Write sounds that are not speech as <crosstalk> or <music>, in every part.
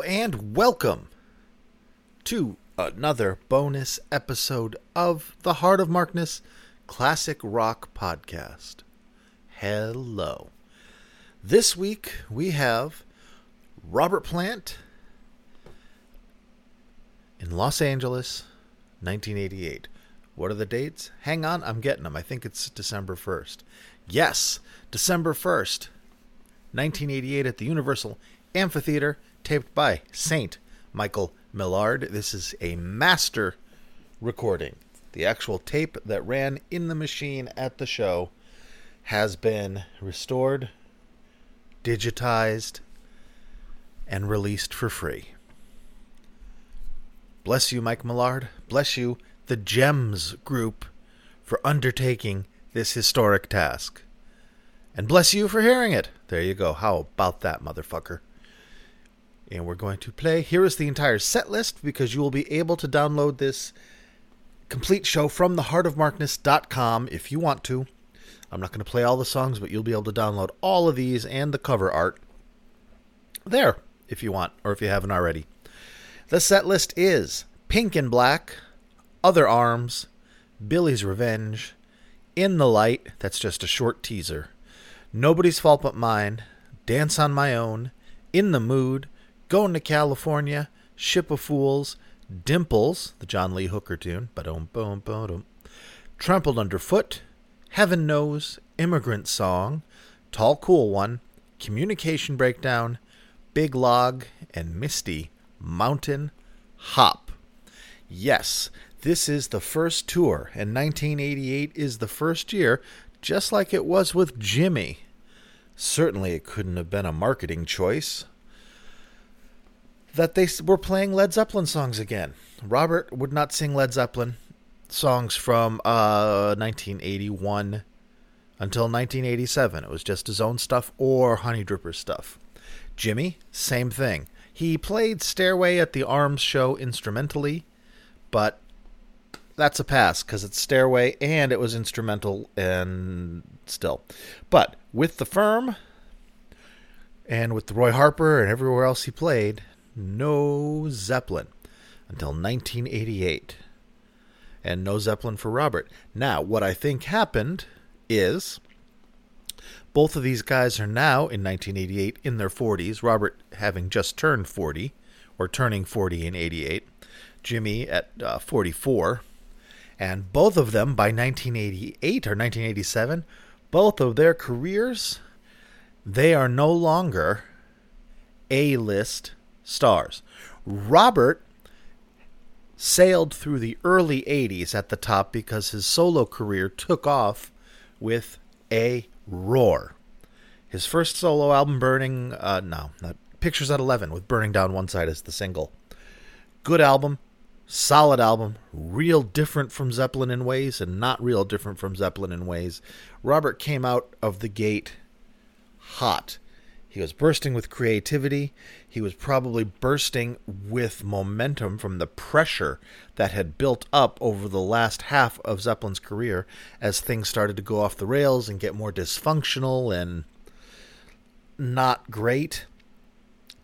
and welcome to another bonus episode of the Heart of Markness Classic Rock Podcast. Hello. This week we have Robert Plant in Los Angeles, 1988. What are the dates? Hang on, I'm getting them. I think it's December 1st. Yes, December 1st, 1988 at the Universal Amphitheater, taped by Saint Michael Millard. This is a master recording. The actual tape that ran in the machine at the show has been restored, digitized, and released for free. Bless you, Mike Millard. Bless you, the JEMS Group, for undertaking this historic task. And bless you for hearing it. There you go. How about that, motherfucker? And we're going to play. Here is the entire set list because you will be able to download this complete show from theheartofmarkness.com if you want to. I'm not going to play all the songs, but you'll be able to download all of these and the cover art there if you want, or if you haven't already. The set list is Pink and Black, Other Arms, Billy's Revenge, In the Light, that's just a short teaser, Nobody's Fault But Mine, Dance on My Own, In the Mood, Going to California, Ship of Fools, Dimples, the John Lee Hooker tune, boom, boom, boom, Trampled Underfoot, Heaven Knows, Immigrant Song, Tall Cool One, Communication Breakdown, Big Log, and Misty Mountain Hop. Yes, this is the first tour, and 1988 is the first year, just like it was with Jimmy. Certainly, it couldn't have been a marketing choice that they were playing Led Zeppelin songs again. Robert would not sing Led Zeppelin songs from uh, 1981 until 1987. It was just his own stuff or Honey Dripper stuff. Jimmy, same thing. He played Stairway at the Arms show instrumentally, but that's a pass because it's Stairway and it was instrumental and still. But with the firm and with Roy Harper and everywhere else he played, no Zeppelin until 1988. And no Zeppelin for Robert. Now, what I think happened is both of these guys are now in 1988 in their 40s, Robert having just turned 40 or turning 40 in 88, Jimmy at uh, 44. And both of them by 1988 or 1987, both of their careers, they are no longer A list stars. Robert sailed through the early 80s at the top because his solo career took off with a roar. His first solo album, Burning, uh, no, not Pictures at 11, with Burning Down One Side as the single. Good album, solid album, real different from Zeppelin in ways, and not real different from Zeppelin in ways. Robert came out of the gate hot. He was bursting with creativity. He was probably bursting with momentum from the pressure that had built up over the last half of Zeppelin's career as things started to go off the rails and get more dysfunctional and not great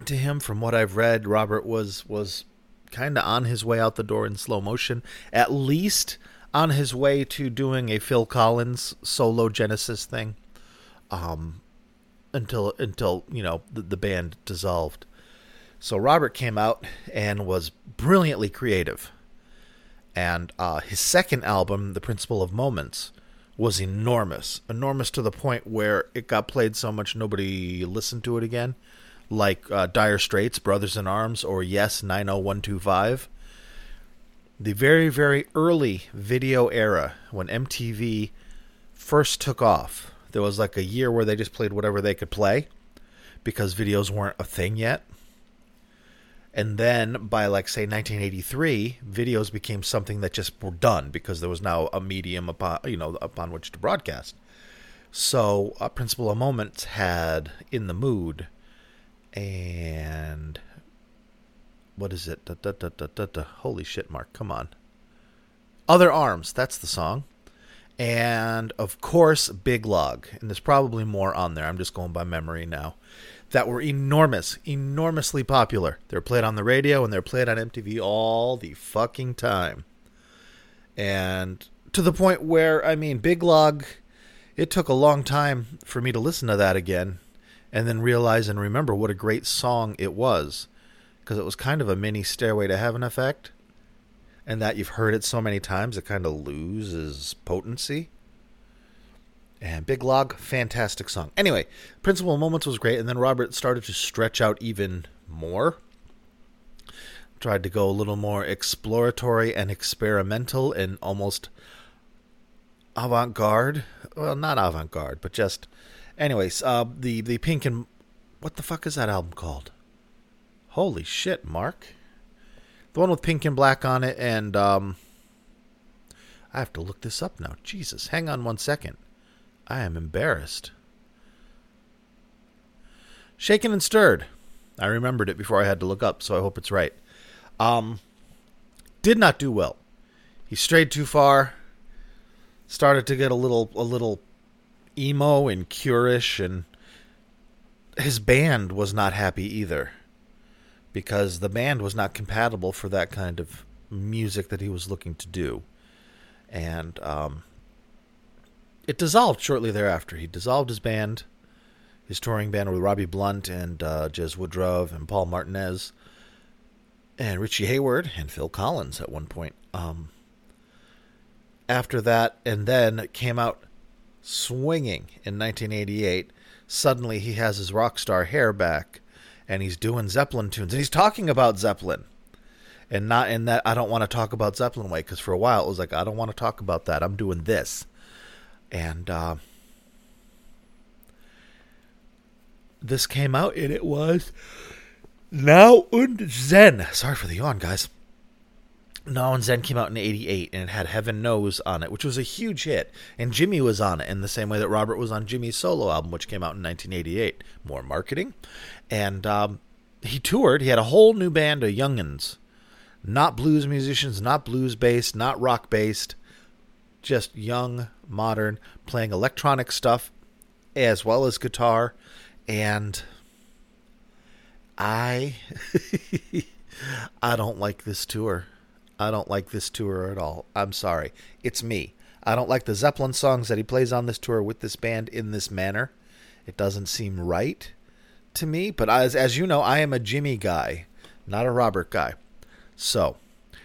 to him from what I've read Robert was was kind of on his way out the door in slow motion at least on his way to doing a Phil Collins solo Genesis thing um until until you know the, the band dissolved. So Robert came out and was brilliantly creative, and uh, his second album, The Principle of Moments, was enormous, enormous to the point where it got played so much nobody listened to it again, like uh, Dire Straits, Brothers in Arms, or Yes, 90125. The very, very early video era when MTV first took off there was like a year where they just played whatever they could play because videos weren't a thing yet. And then by like say 1983, videos became something that just were done because there was now a medium upon you know upon which to broadcast. So, uh, Principle of Moments had In the Mood and what is it? Da, da, da, Holy shit, Mark, come on. Other Arms, that's the song and of course Big Log. And there's probably more on there. I'm just going by memory now. that were enormous, enormously popular. They're played on the radio and they're played on MTV all the fucking time. And to the point where, I mean, Big Log, it took a long time for me to listen to that again and then realize and remember what a great song it was. Because it was kind of a mini Stairway to Heaven effect. And that you've heard it so many times, it kind of loses potency. And Big Log, fantastic song. Anyway, Principle Moments was great, and then Robert started to stretch out even more. Tried to go a little more exploratory and experimental and almost avant garde. Well, not avant garde, but just. Anyways, uh, the, the Pink and. What the fuck is that album called? Holy shit, Mark. The one with pink and black on it, and. um I have to look this up now. Jesus, hang on one second. I am embarrassed. Shaken and stirred. I remembered it before I had to look up, so I hope it's right. Um, did not do well. He strayed too far. Started to get a little, a little emo and curish, and his band was not happy either, because the band was not compatible for that kind of music that he was looking to do, and um, it dissolved shortly thereafter. He dissolved his band, his touring band with Robbie Blunt and uh, Jezz Woodroffe and Paul Martinez and Richie Hayward and Phil Collins at one point. Um, after that, and then came out swinging in 1988. Suddenly, he has his rock star hair back, and he's doing Zeppelin tunes, and he's talking about Zeppelin, and not in that I don't want to talk about Zeppelin way, because for a while it was like I don't want to talk about that. I'm doing this, and uh, this came out, and it was Now and Zen. Sorry for the yawn, guys. Now and Zen came out in '88, and it had Heaven Knows on it, which was a huge hit. And Jimmy was on it in the same way that Robert was on Jimmy's solo album, which came out in 1988. More marketing, and um, he toured. He had a whole new band of youngins, not blues musicians, not blues based, not rock based, just young, modern, playing electronic stuff as well as guitar, and I <laughs> I don't like this tour. I don't like this tour at all. I'm sorry. It's me. I don't like the Zeppelin songs that he plays on this tour with this band in this manner. It doesn't seem right to me, but as as you know, I am a Jimmy guy, not a Robert guy. So,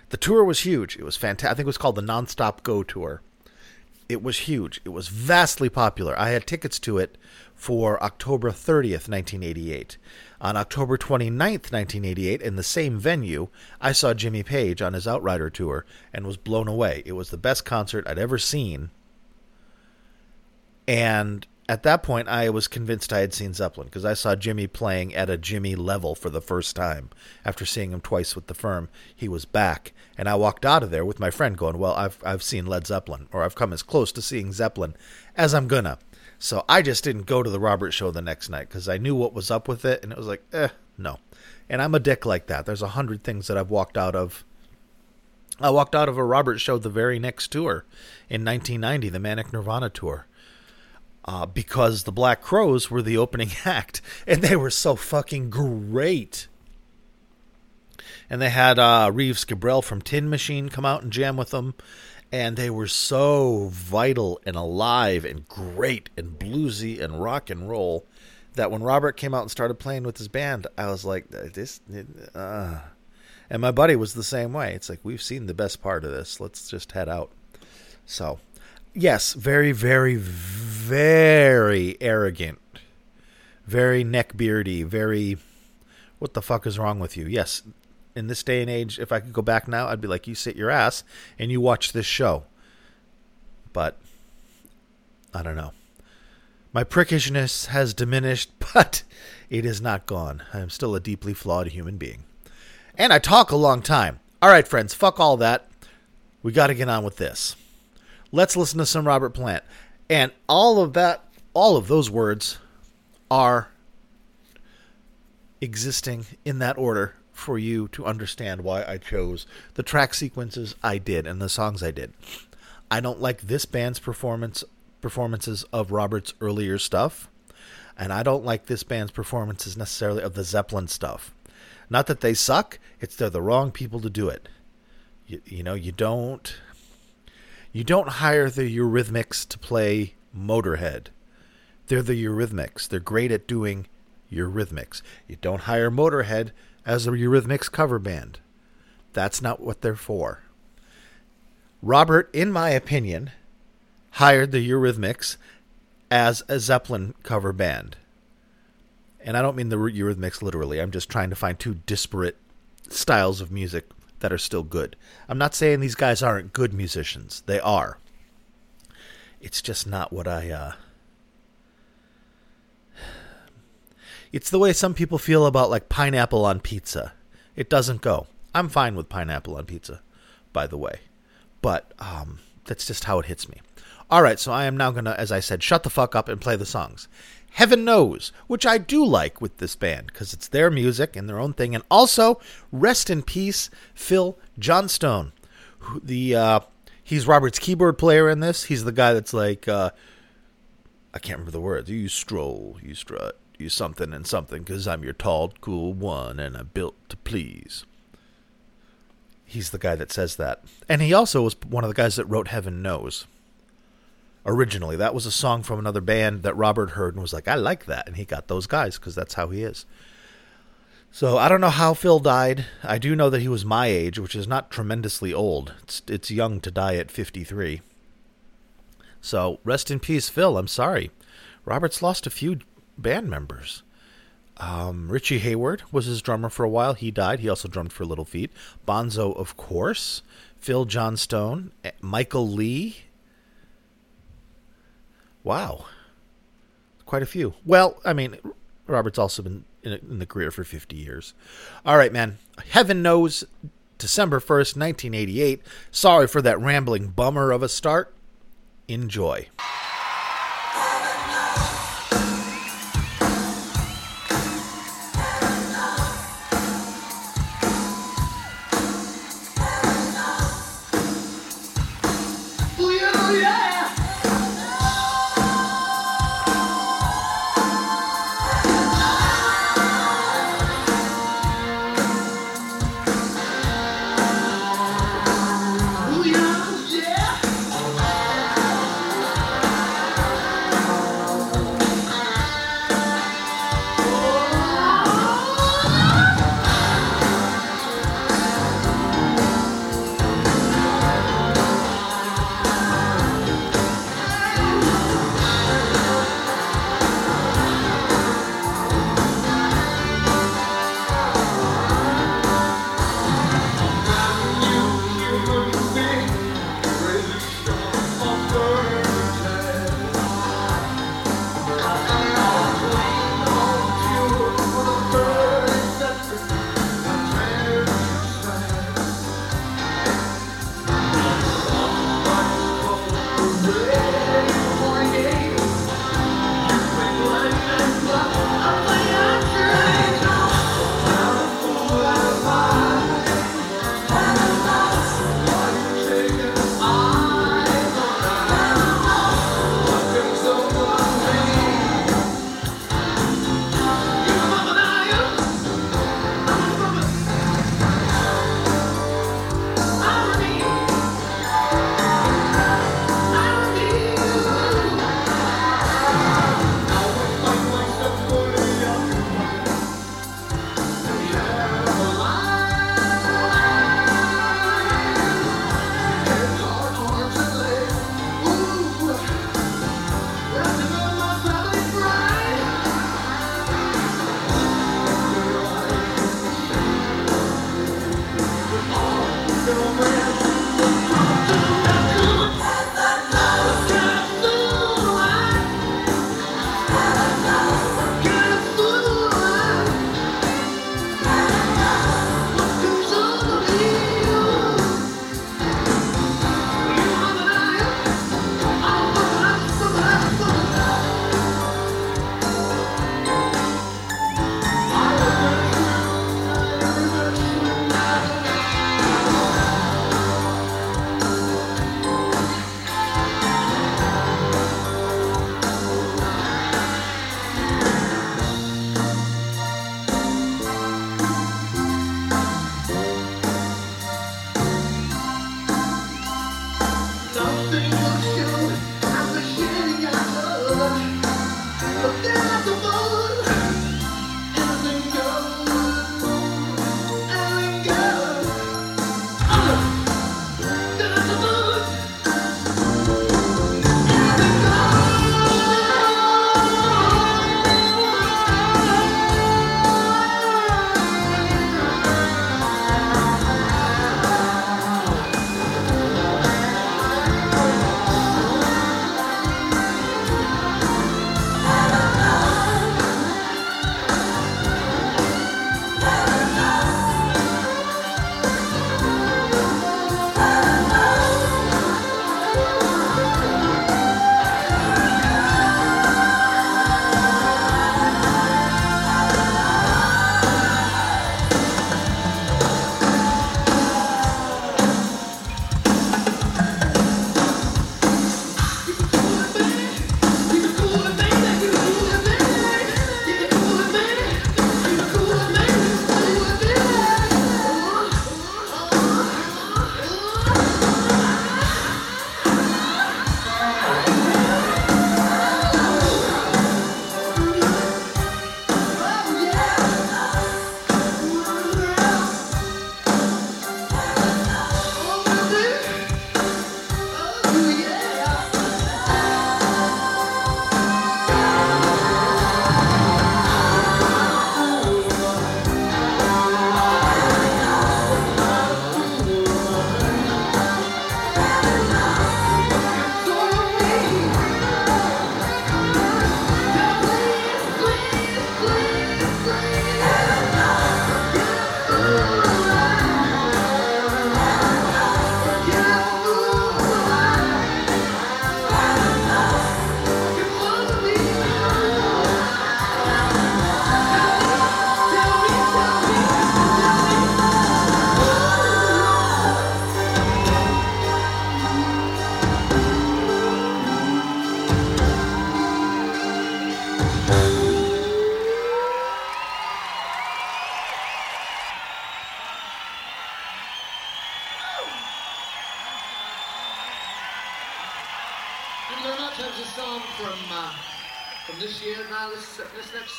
the tour was huge. It was fantastic. I think it was called the Nonstop Go Tour. It was huge. It was vastly popular. I had tickets to it for October 30th, 1988. On October 29th, 1988, in the same venue, I saw Jimmy Page on his Outrider tour and was blown away. It was the best concert I'd ever seen. And at that point, I was convinced I had seen Zeppelin because I saw Jimmy playing at a Jimmy level for the first time. After seeing him twice with the firm, he was back, and I walked out of there with my friend going, "Well, I've I've seen Led Zeppelin, or I've come as close to seeing Zeppelin as I'm gonna." So I just didn't go to the Robert show the next night because I knew what was up with it, and it was like, eh, no. And I'm a dick like that. There's a hundred things that I've walked out of. I walked out of a Robert show the very next tour in 1990, the Manic Nirvana tour, uh, because the Black Crowes were the opening <laughs> act, and they were so fucking great. And they had uh, Reeves Gabrels from Tin Machine come out and jam with them and they were so vital and alive and great and bluesy and rock and roll that when Robert came out and started playing with his band, I was like, this. Uh. And my buddy was the same way. It's like we've seen the best part of this. Let's just head out. So, yes, very, very, very arrogant, very neckbeardy, very. What the fuck is wrong with you? Yes, in this day and age, if I could go back now, I'd be like, you sit your ass and you watch this show. But I don't know. My prickishness has diminished, <laughs> but it is not gone. I am still a deeply flawed human being. And I talk a long time. All right, friends, fuck all that. We got to get on with this. Let's listen to some Robert Plant. And all of that, all of those words are existing in that order for you to understand why I chose the track sequences I did and the songs I did. I don't like this band's performance performances of Robert's earlier stuff. And I don't like this band's performances necessarily of the Zeppelin stuff. Not that they suck, it's they're the wrong people to do it. You, you know, you don't you don't hire the Eurythmics to play Motorhead. They're the Eurythmics. They're great at doing Eurythmics. You don't hire Motorhead as a Eurythmics cover band. That's not what they're for. Robert, in my opinion, hired the Eurythmics as a Zeppelin cover band. And I don't mean the Eurythmics literally. I'm just trying to find two disparate styles of music that are still good. I'm not saying these guys aren't good musicians. They are. It's just not what I uh It's the way some people feel about like pineapple on pizza. It doesn't go. I'm fine with pineapple on pizza, by the way. But um that's just how it hits me. All right, so I am now going to as I said shut the fuck up and play the songs. Heaven Knows, which I do like with this band because it's their music and their own thing. And also, rest in peace, Phil Johnstone. The uh, he's Robert's keyboard player in this. He's the guy that's like, uh, I can't remember the words. You stroll, you strut, you something and something because I'm your tall, cool one and I'm built to please. He's the guy that says that, and he also was one of the guys that wrote Heaven Knows originally. That was a song from another band that Robert heard and was like, I like that. And he got those guys because that's how he is. So I don't know how Phil died. I do know that he was my age, which is not tremendously old. It's, it's young to die at 53. So rest in peace, Phil. I'm sorry. Robert's lost a few band members. Um, Richie Hayward was his drummer for a while. He died. He also drummed for Little Feat. Bonzo, of course. Phil Johnstone. Michael Lee Wow. Quite a few. Well, I mean, Robert's also been in, in the career for 50 years. All right, man. Heaven knows December 1st, 1988. Sorry for that rambling bummer of a start. Enjoy.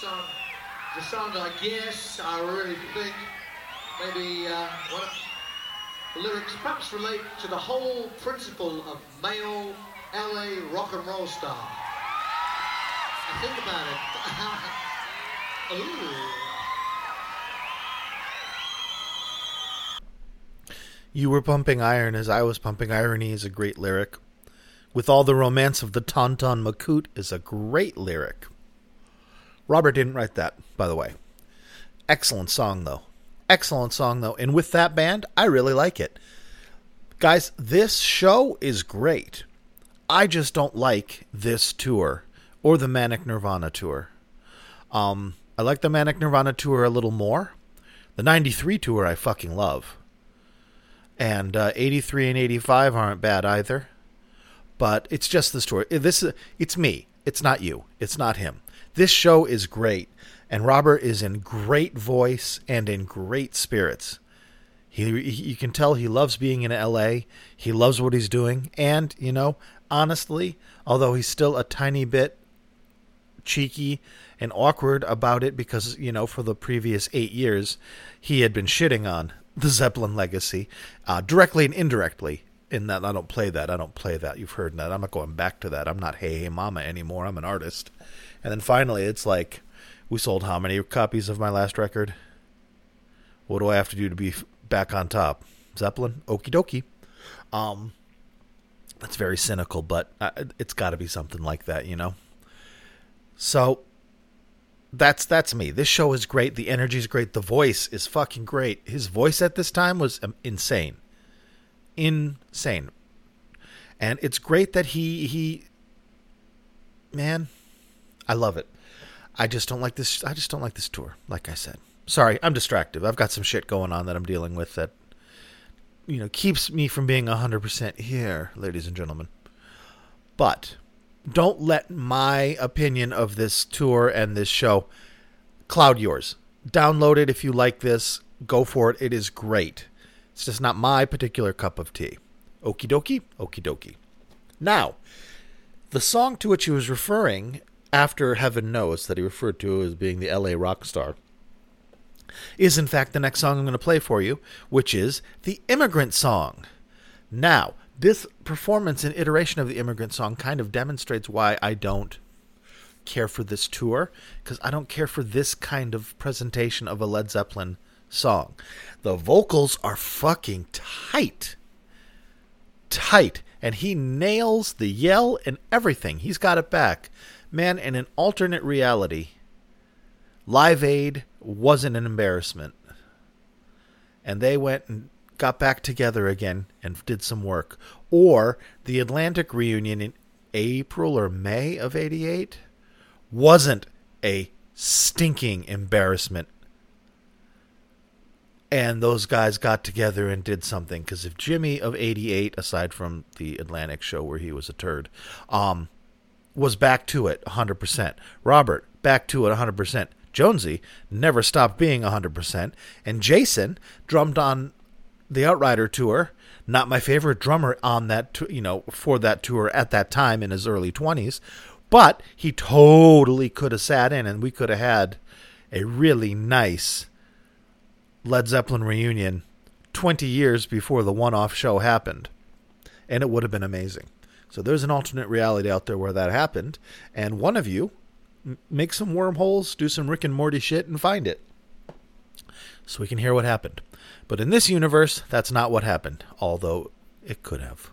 Song a song I guess I really think maybe uh, the lyrics perhaps relate to the whole principle of male LA rock and roll star. I think about it. <laughs> You were pumping iron as I was pumping irony is a great lyric. With all the romance of the Tonton Macoute is a great lyric. Robert didn't write that, by the way. Excellent song, though. Excellent song, though. And with that band, I really like it. Guys, this show is great. I just don't like this tour or the Manic Nirvana tour. Um, I like the Manic Nirvana tour a little more. The 93 tour I fucking love. And uh, 83 and 85 aren't bad either. But it's just the story. This is it's me. It's not you. It's not him. This show is great, and Robert is in great voice and in great spirits. He, you can tell he loves being in LA. He loves what he's doing, and you know, honestly, although he's still a tiny bit cheeky and awkward about it because you know for the previous eight years he had been shitting on the Zeppelin legacy, uh, directly and indirectly. In that I don't play that. I don't play that. You've heard that. I'm not going back to that. I'm not Hey Hey Mama anymore. I'm an artist. And then finally, it's like, we sold how many copies of my last record? What do I have to do to be back on top? Zeppelin, okie dokie. Um, that's very cynical, but uh, it's got to be something like that, you know. So that's that's me. This show is great. The energy is great. The voice is fucking great. His voice at this time was um, insane, insane, and it's great that he he. Man, I love it. I just don't like this. I just don't like this tour. Like I said, sorry, I'm distracted. I've got some shit going on that I'm dealing with that, you know, keeps me from being hundred percent here, ladies and gentlemen. But don't let my opinion of this tour and this show cloud yours. Download it if you like this. Go for it. It is great. It's just not my particular cup of tea. Okie dokie, okie dokie. Now, the song to which he was referring after Heaven Knows, that he referred to as being the LA rock star, is in fact the next song I'm going to play for you, which is the Immigrant Song. Now, this performance and iteration of the immigrant song kind of demonstrates why I don't care for this tour because I don't care for this kind of presentation of a Led Zeppelin song. The vocals are fucking tight. Tight. And he nails the yell and everything. He's got it back. Man, in an alternate reality, Live Aid wasn't an embarrassment. And they went and got back together again and did some work. Or the Atlantic reunion in April or May of 88 wasn't a stinking embarrassment. And those guys got together and did something. Because if Jimmy of 88, aside from the Atlantic show where he was a turd, um, was back to it 100%. Robert, back to it 100%. Jonesy never stopped being 100%. And Jason drummed on the Outrider tour. Not my favorite drummer on that, you know, for that tour at that time in his early 20s, but he totally could have sat in and we could have had a really nice Led Zeppelin reunion 20 years before the one off show happened. And it would have been amazing. So there's an alternate reality out there where that happened. And one of you make some wormholes, do some Rick and Morty shit, and find it. So we can hear what happened. But in this universe, that's not what happened, although it could have.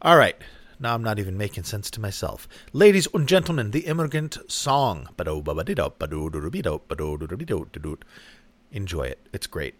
All right. Now I'm not even making sense to myself. Ladies and gentlemen, the immigrant song. Enjoy it. It's great.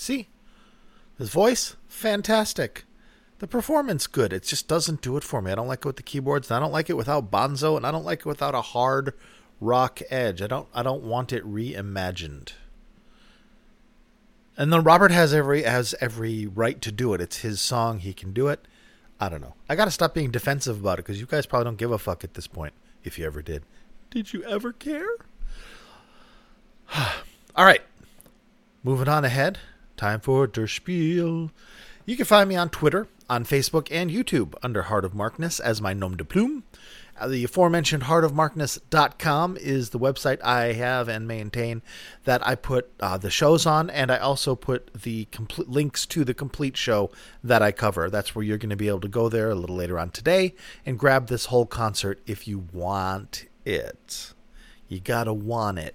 See? His voice, fantastic. The performance, good. It just doesn't do it for me. I don't like it with the keyboards. And I don't like it without Bonzo, and I don't like it without a hard rock edge. I don't. I don't want it reimagined. And then Robert has every has every right to do it. It's his song. He can do it. I don't know. I got to stop being defensive about it because you guys probably don't give a fuck at this point. If you ever did, did you ever care? <sighs> All right, moving on ahead. Time for Der Spiel. You can find me on Twitter, on Facebook, and YouTube under Heart of Markness as my nom de plume. Uh, the aforementioned heartofmarkness.com is the website I have and maintain that I put uh, the shows on, and I also put the complete links to the complete show that I cover. That's where you're going to be able to go there a little later on today and grab this whole concert if you want it. You gotta want it.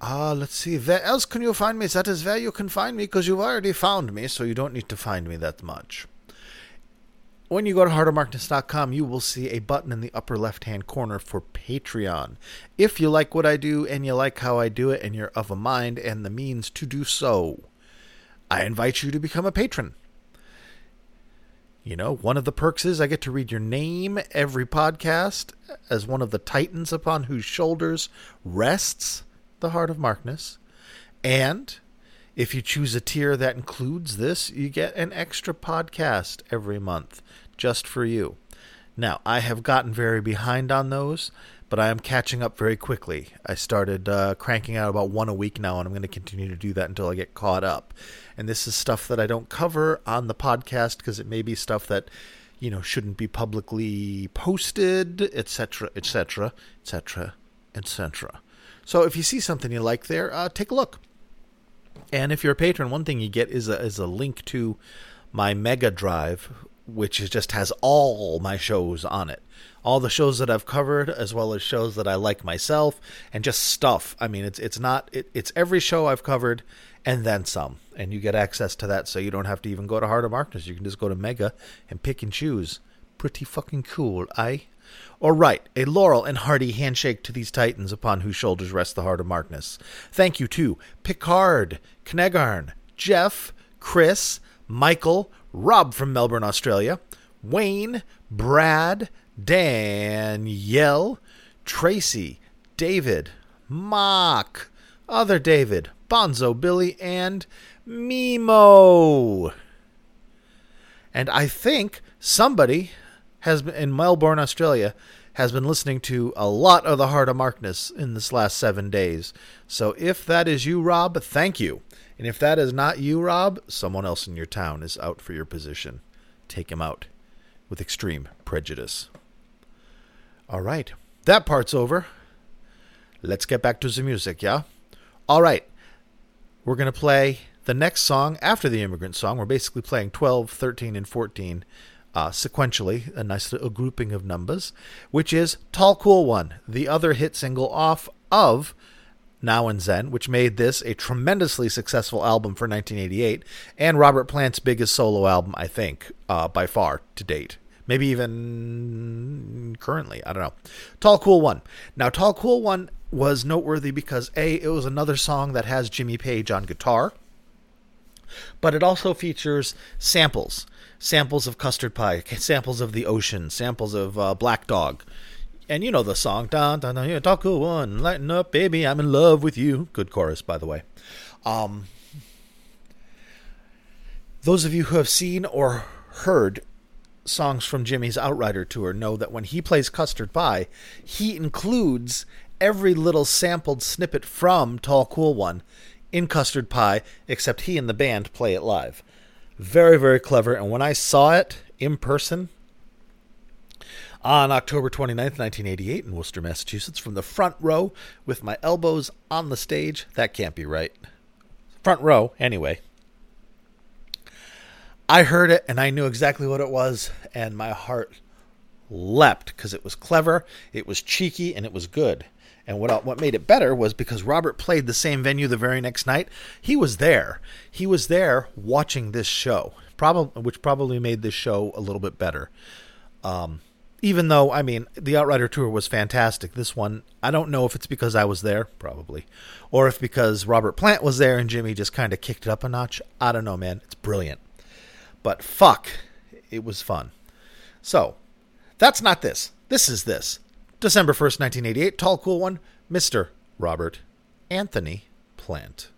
Ah, let's see. Where else can you find me? That is where you can find me because you've already found me, so you don't need to find me that much. When you go to heartofmarkness.com, you will see a button in the upper left hand corner for Patreon. If you like what I do and you like how I do it and you're of a mind and the means to do so, I invite you to become a patron. You know, one of the perks is I get to read your name every podcast as one of the titans upon whose shoulders rests the heart of Markness. And if you choose a tier that includes this, you get an extra podcast every month just for you. Now, I have gotten very behind on those, but I am catching up very quickly. I started uh, cranking out about one a week now, and I'm going to continue to do that until I get caught up. And this is stuff that I don't cover on the podcast because it may be stuff that you know shouldn't be publicly posted, etc., etc., etc., etc. So if you see something you like there, uh, take a look. And if you're a patron, one thing you get is a, is a link to my Mega Drive, which is, just has all my shows on it. All the shows that I've covered, as well as shows that I like myself, and just stuff. I mean, it's it's not it, it's every show I've covered, and then some. And you get access to that, so you don't have to even go to Heart of Markness. You can just go to Mega and pick and choose. Pretty fucking cool, eh? Or right, a laurel and hearty handshake to these titans upon whose shoulders rests the heart of Markness. Thank you to Picard, Knegarn, Jeff, Chris, Michael, Rob from Melbourne, Australia, Wayne, Brad, Danielle, Tracy, David, Mock, Other David, Bonzo Billy, and Mimo. And I think somebody has been in Melbourne, Australia, has been listening to a lot of the Heart of Markness in this last seven days. So if that is you, Rob, thank you. And if that is not you, Rob, someone else in your town is out for your position. Take him out with extreme prejudice. All right, that part's over. Let's get back to the music, yeah? All right, we're going to play the next song after the immigrant song. We're basically playing 12, 13, and 14 uh, sequentially, a nice little grouping of numbers, which is Tall Cool One, the other hit single off of Now and Zen, which made this a tremendously successful album for 1988, and Robert Plant's biggest solo album, I think, uh, by far to date. Maybe even currently, I don't know. Tall Cool One. Now, Tall Cool One was noteworthy because A, it was another song that has Jimmy Page on guitar, but it also features samples samples of custard pie, <laughs> samples of the ocean, samples of uh, Black Dog. And you know the song, dun, dun, talk cool one, lighten up, baby, I'm in love with you. Good chorus, by the way. Um, those of you who have seen or heard songs from Jimmy's Outrider tour know that when he plays Custard Pie, he includes every little sampled snippet from Tall Cool One in Custard Pie, except he and the band play it live. Very, very clever. And when I saw it in person on October 29th, 1988, in Worcester, Massachusetts, from the front row with my elbows on the stage, that can't be right. Front row, anyway. I heard it and I knew exactly what it was, and my heart leapt because it was clever, it was cheeky, and it was good. And what what made it better was because Robert played the same venue the very next night. He was there. He was there watching this show, probably which probably made this show a little bit better. Um, even though I mean the Outrider tour was fantastic, this one I don't know if it's because I was there, probably, or if because Robert Plant was there and Jimmy just kind of kicked it up a notch. I don't know, man. It's brilliant, but fuck, it was fun. So that's not this. This is this. December first, nineteen eighty-eight. Tall, cool one, Mister Robert Anthony Plant.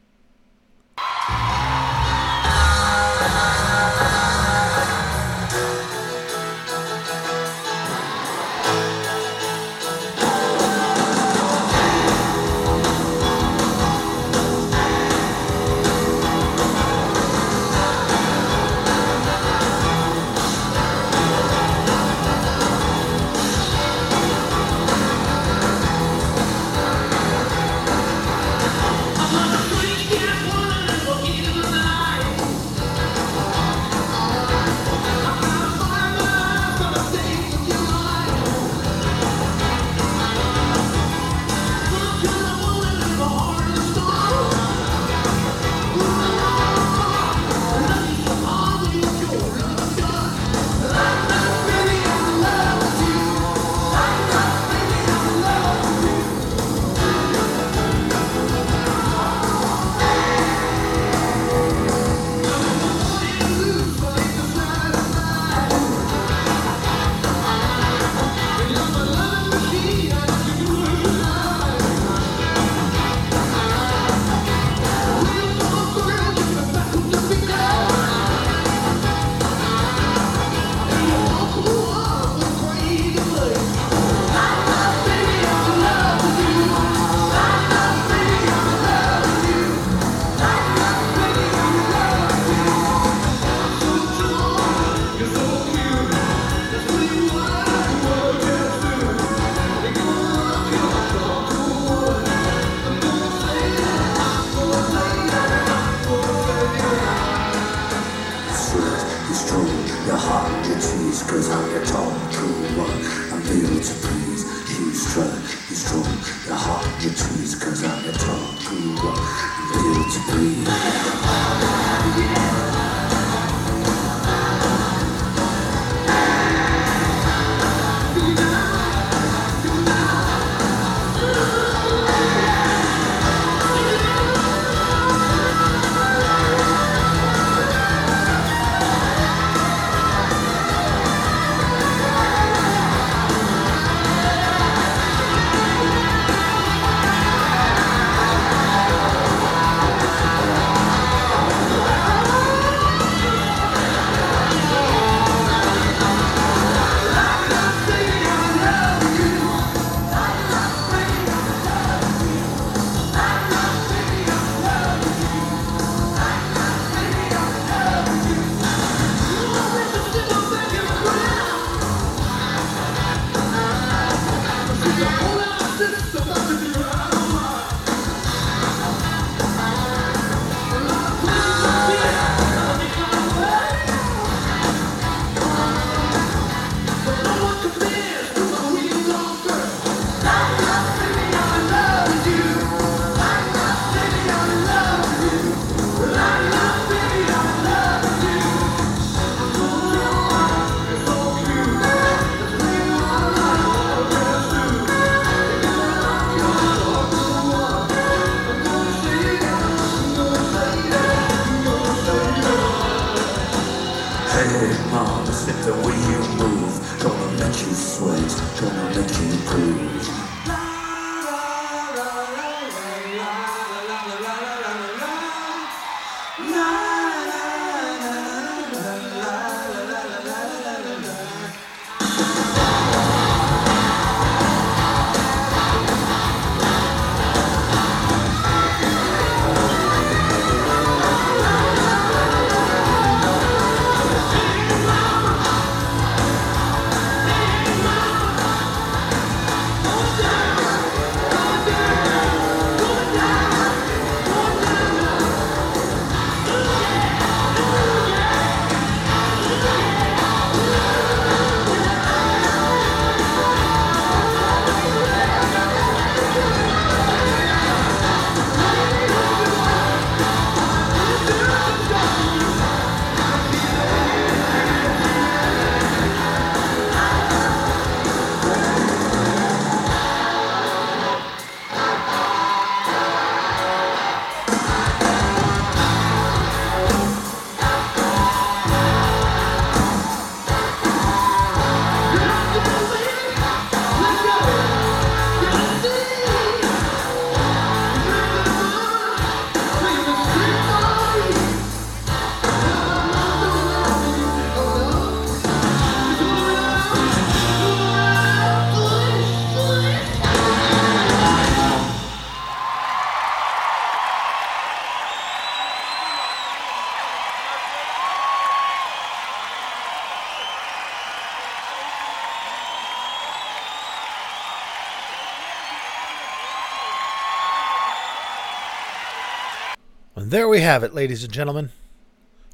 Have it, ladies and gentlemen.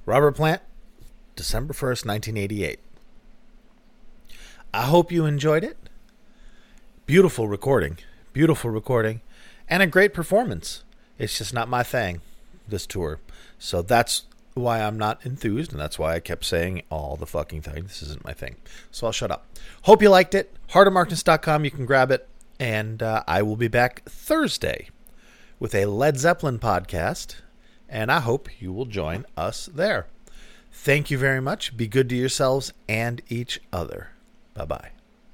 Robert Plant, December 1st, 1988. I hope you enjoyed it. Beautiful recording. Beautiful recording. And a great performance. It's just not my thing, this tour. So that's why I'm not enthused, and that's why I kept saying all the fucking thing. This isn't my thing. So I'll shut up. Hope you liked it. Heartofmarkness.com. You can grab it. And uh, I will be back Thursday with a Led Zeppelin podcast and I hope you will join us there. Thank you very much. Be good to yourselves and each other. Bye bye.